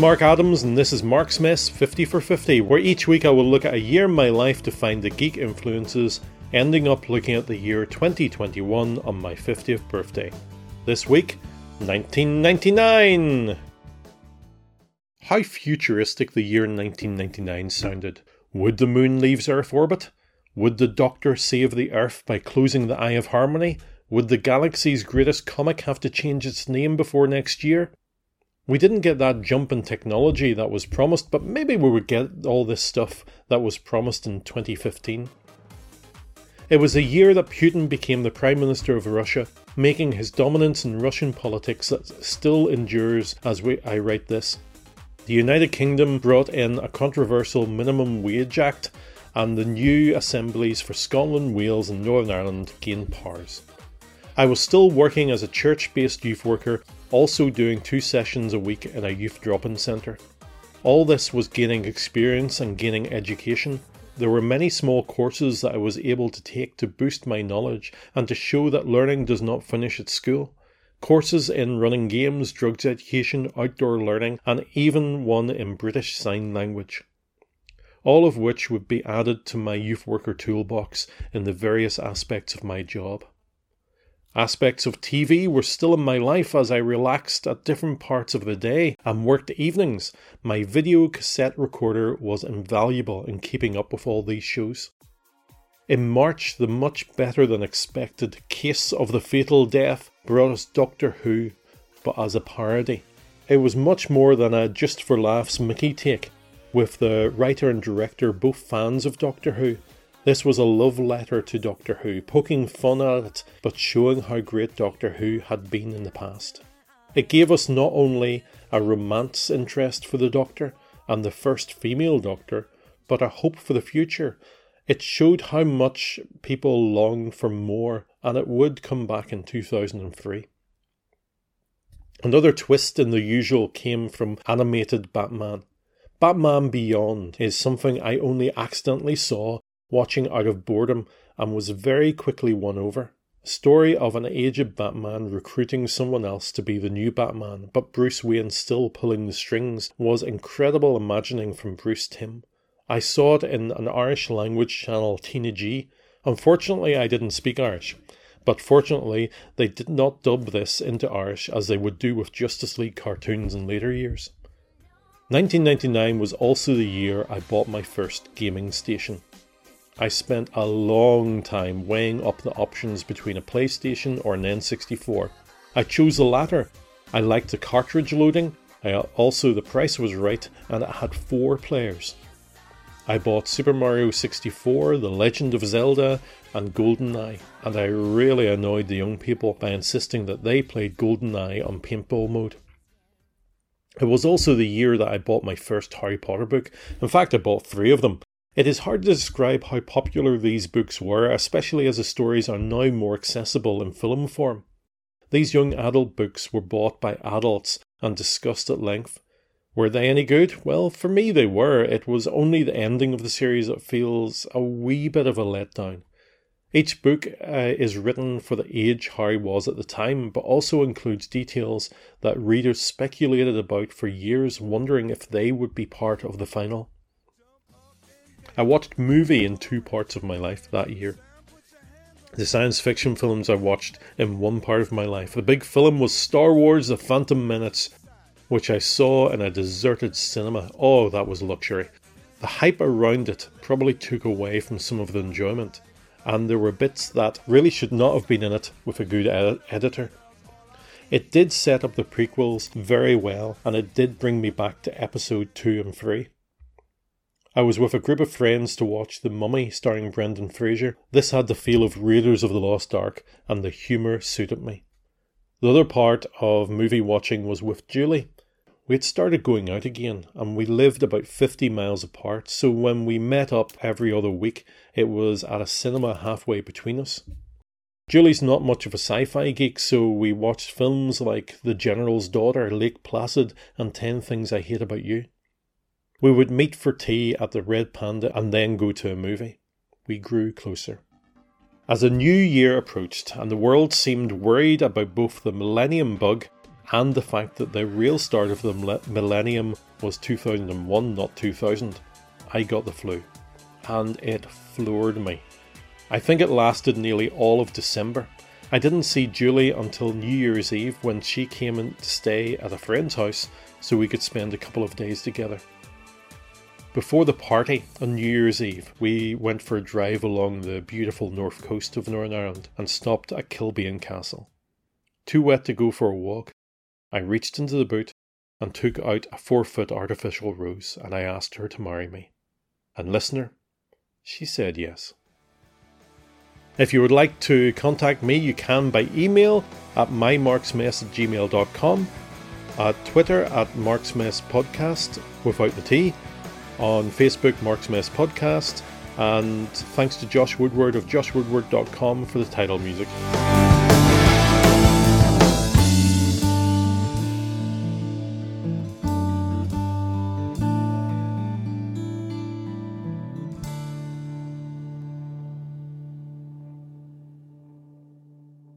Mark Adams, and this is Marksmess 50 for 50, where each week I will look at a year in my life to find the geek influences, ending up looking at the year 2021 on my 50th birthday. This week, 1999! How futuristic the year 1999 sounded. Would the moon leave Earth orbit? Would the Doctor save the Earth by closing the Eye of Harmony? Would the galaxy's greatest comic have to change its name before next year? We didn't get that jump in technology that was promised, but maybe we would get all this stuff that was promised in 2015. It was a year that Putin became the Prime Minister of Russia, making his dominance in Russian politics that still endures as we, I write this. The United Kingdom brought in a controversial Minimum Wage Act, and the new assemblies for Scotland, Wales, and Northern Ireland gained powers. I was still working as a church based youth worker, also doing two sessions a week in a youth drop in centre. All this was gaining experience and gaining education. There were many small courses that I was able to take to boost my knowledge and to show that learning does not finish at school. Courses in running games, drugs education, outdoor learning, and even one in British Sign Language. All of which would be added to my youth worker toolbox in the various aspects of my job. Aspects of TV were still in my life as I relaxed at different parts of the day and worked evenings. My video cassette recorder was invaluable in keeping up with all these shows. In March, the much better than expected Case of the Fatal Death brought us Doctor Who, but as a parody. It was much more than a just for laughs Mickey take, with the writer and director both fans of Doctor Who this was a love letter to Doctor Who, poking fun at it, but showing how great Doctor Who had been in the past. It gave us not only a romance interest for the Doctor and the first female Doctor, but a hope for the future. It showed how much people longed for more, and it would come back in 2003. Another twist in the usual came from animated Batman. Batman Beyond is something I only accidentally saw watching out of boredom and was very quickly won over. A story of an aged Batman recruiting someone else to be the new Batman, but Bruce Wayne still pulling the strings, was incredible imagining from Bruce Timm. I saw it in an Irish language channel, TnaG. Unfortunately, I didn't speak Irish, but fortunately, they did not dub this into Irish as they would do with Justice League cartoons in later years. 1999 was also the year I bought my first gaming station. I spent a long time weighing up the options between a PlayStation or an N64. I chose the latter. I liked the cartridge loading, I also the price was right, and it had four players. I bought Super Mario 64, The Legend of Zelda, and GoldenEye, and I really annoyed the young people by insisting that they played GoldenEye on paintball mode. It was also the year that I bought my first Harry Potter book. In fact, I bought three of them it is hard to describe how popular these books were, especially as the stories are now more accessible in film form. These young adult books were bought by adults and discussed at length. Were they any good? Well, for me they were. It was only the ending of the series that feels a wee bit of a letdown. Each book uh, is written for the age Harry was at the time, but also includes details that readers speculated about for years, wondering if they would be part of the final. I watched movie in two parts of my life that year. The science fiction films I watched in one part of my life. The big film was Star Wars The Phantom Menace, which I saw in a deserted cinema. Oh, that was luxury. The hype around it probably took away from some of the enjoyment, and there were bits that really should not have been in it with a good ed- editor. It did set up the prequels very well, and it did bring me back to episode 2 and 3. I was with a group of friends to watch The Mummy starring Brendan Fraser. This had the feel of Raiders of the Lost Ark, and the humour suited me. The other part of movie watching was with Julie. We had started going out again, and we lived about 50 miles apart, so when we met up every other week, it was at a cinema halfway between us. Julie's not much of a sci fi geek, so we watched films like The General's Daughter, Lake Placid, and 10 Things I Hate About You. We would meet for tea at the Red Panda and then go to a movie. We grew closer. As the new year approached and the world seemed worried about both the millennium bug and the fact that the real start of the millennium was 2001, not 2000, I got the flu. And it floored me. I think it lasted nearly all of December. I didn't see Julie until New Year's Eve when she came in to stay at a friend's house so we could spend a couple of days together. Before the party on New Year's Eve, we went for a drive along the beautiful north coast of Northern Ireland and stopped at Kinbane Castle. Too wet to go for a walk, I reached into the boot and took out a four foot artificial rose and I asked her to marry me. And listener, she said yes. If you would like to contact me, you can by email at mymarksmess at at Twitter at Marksmess Podcast without the T, on Facebook, Mark's Mess Podcast, and thanks to Josh Woodward of joshwoodward.com for the title music.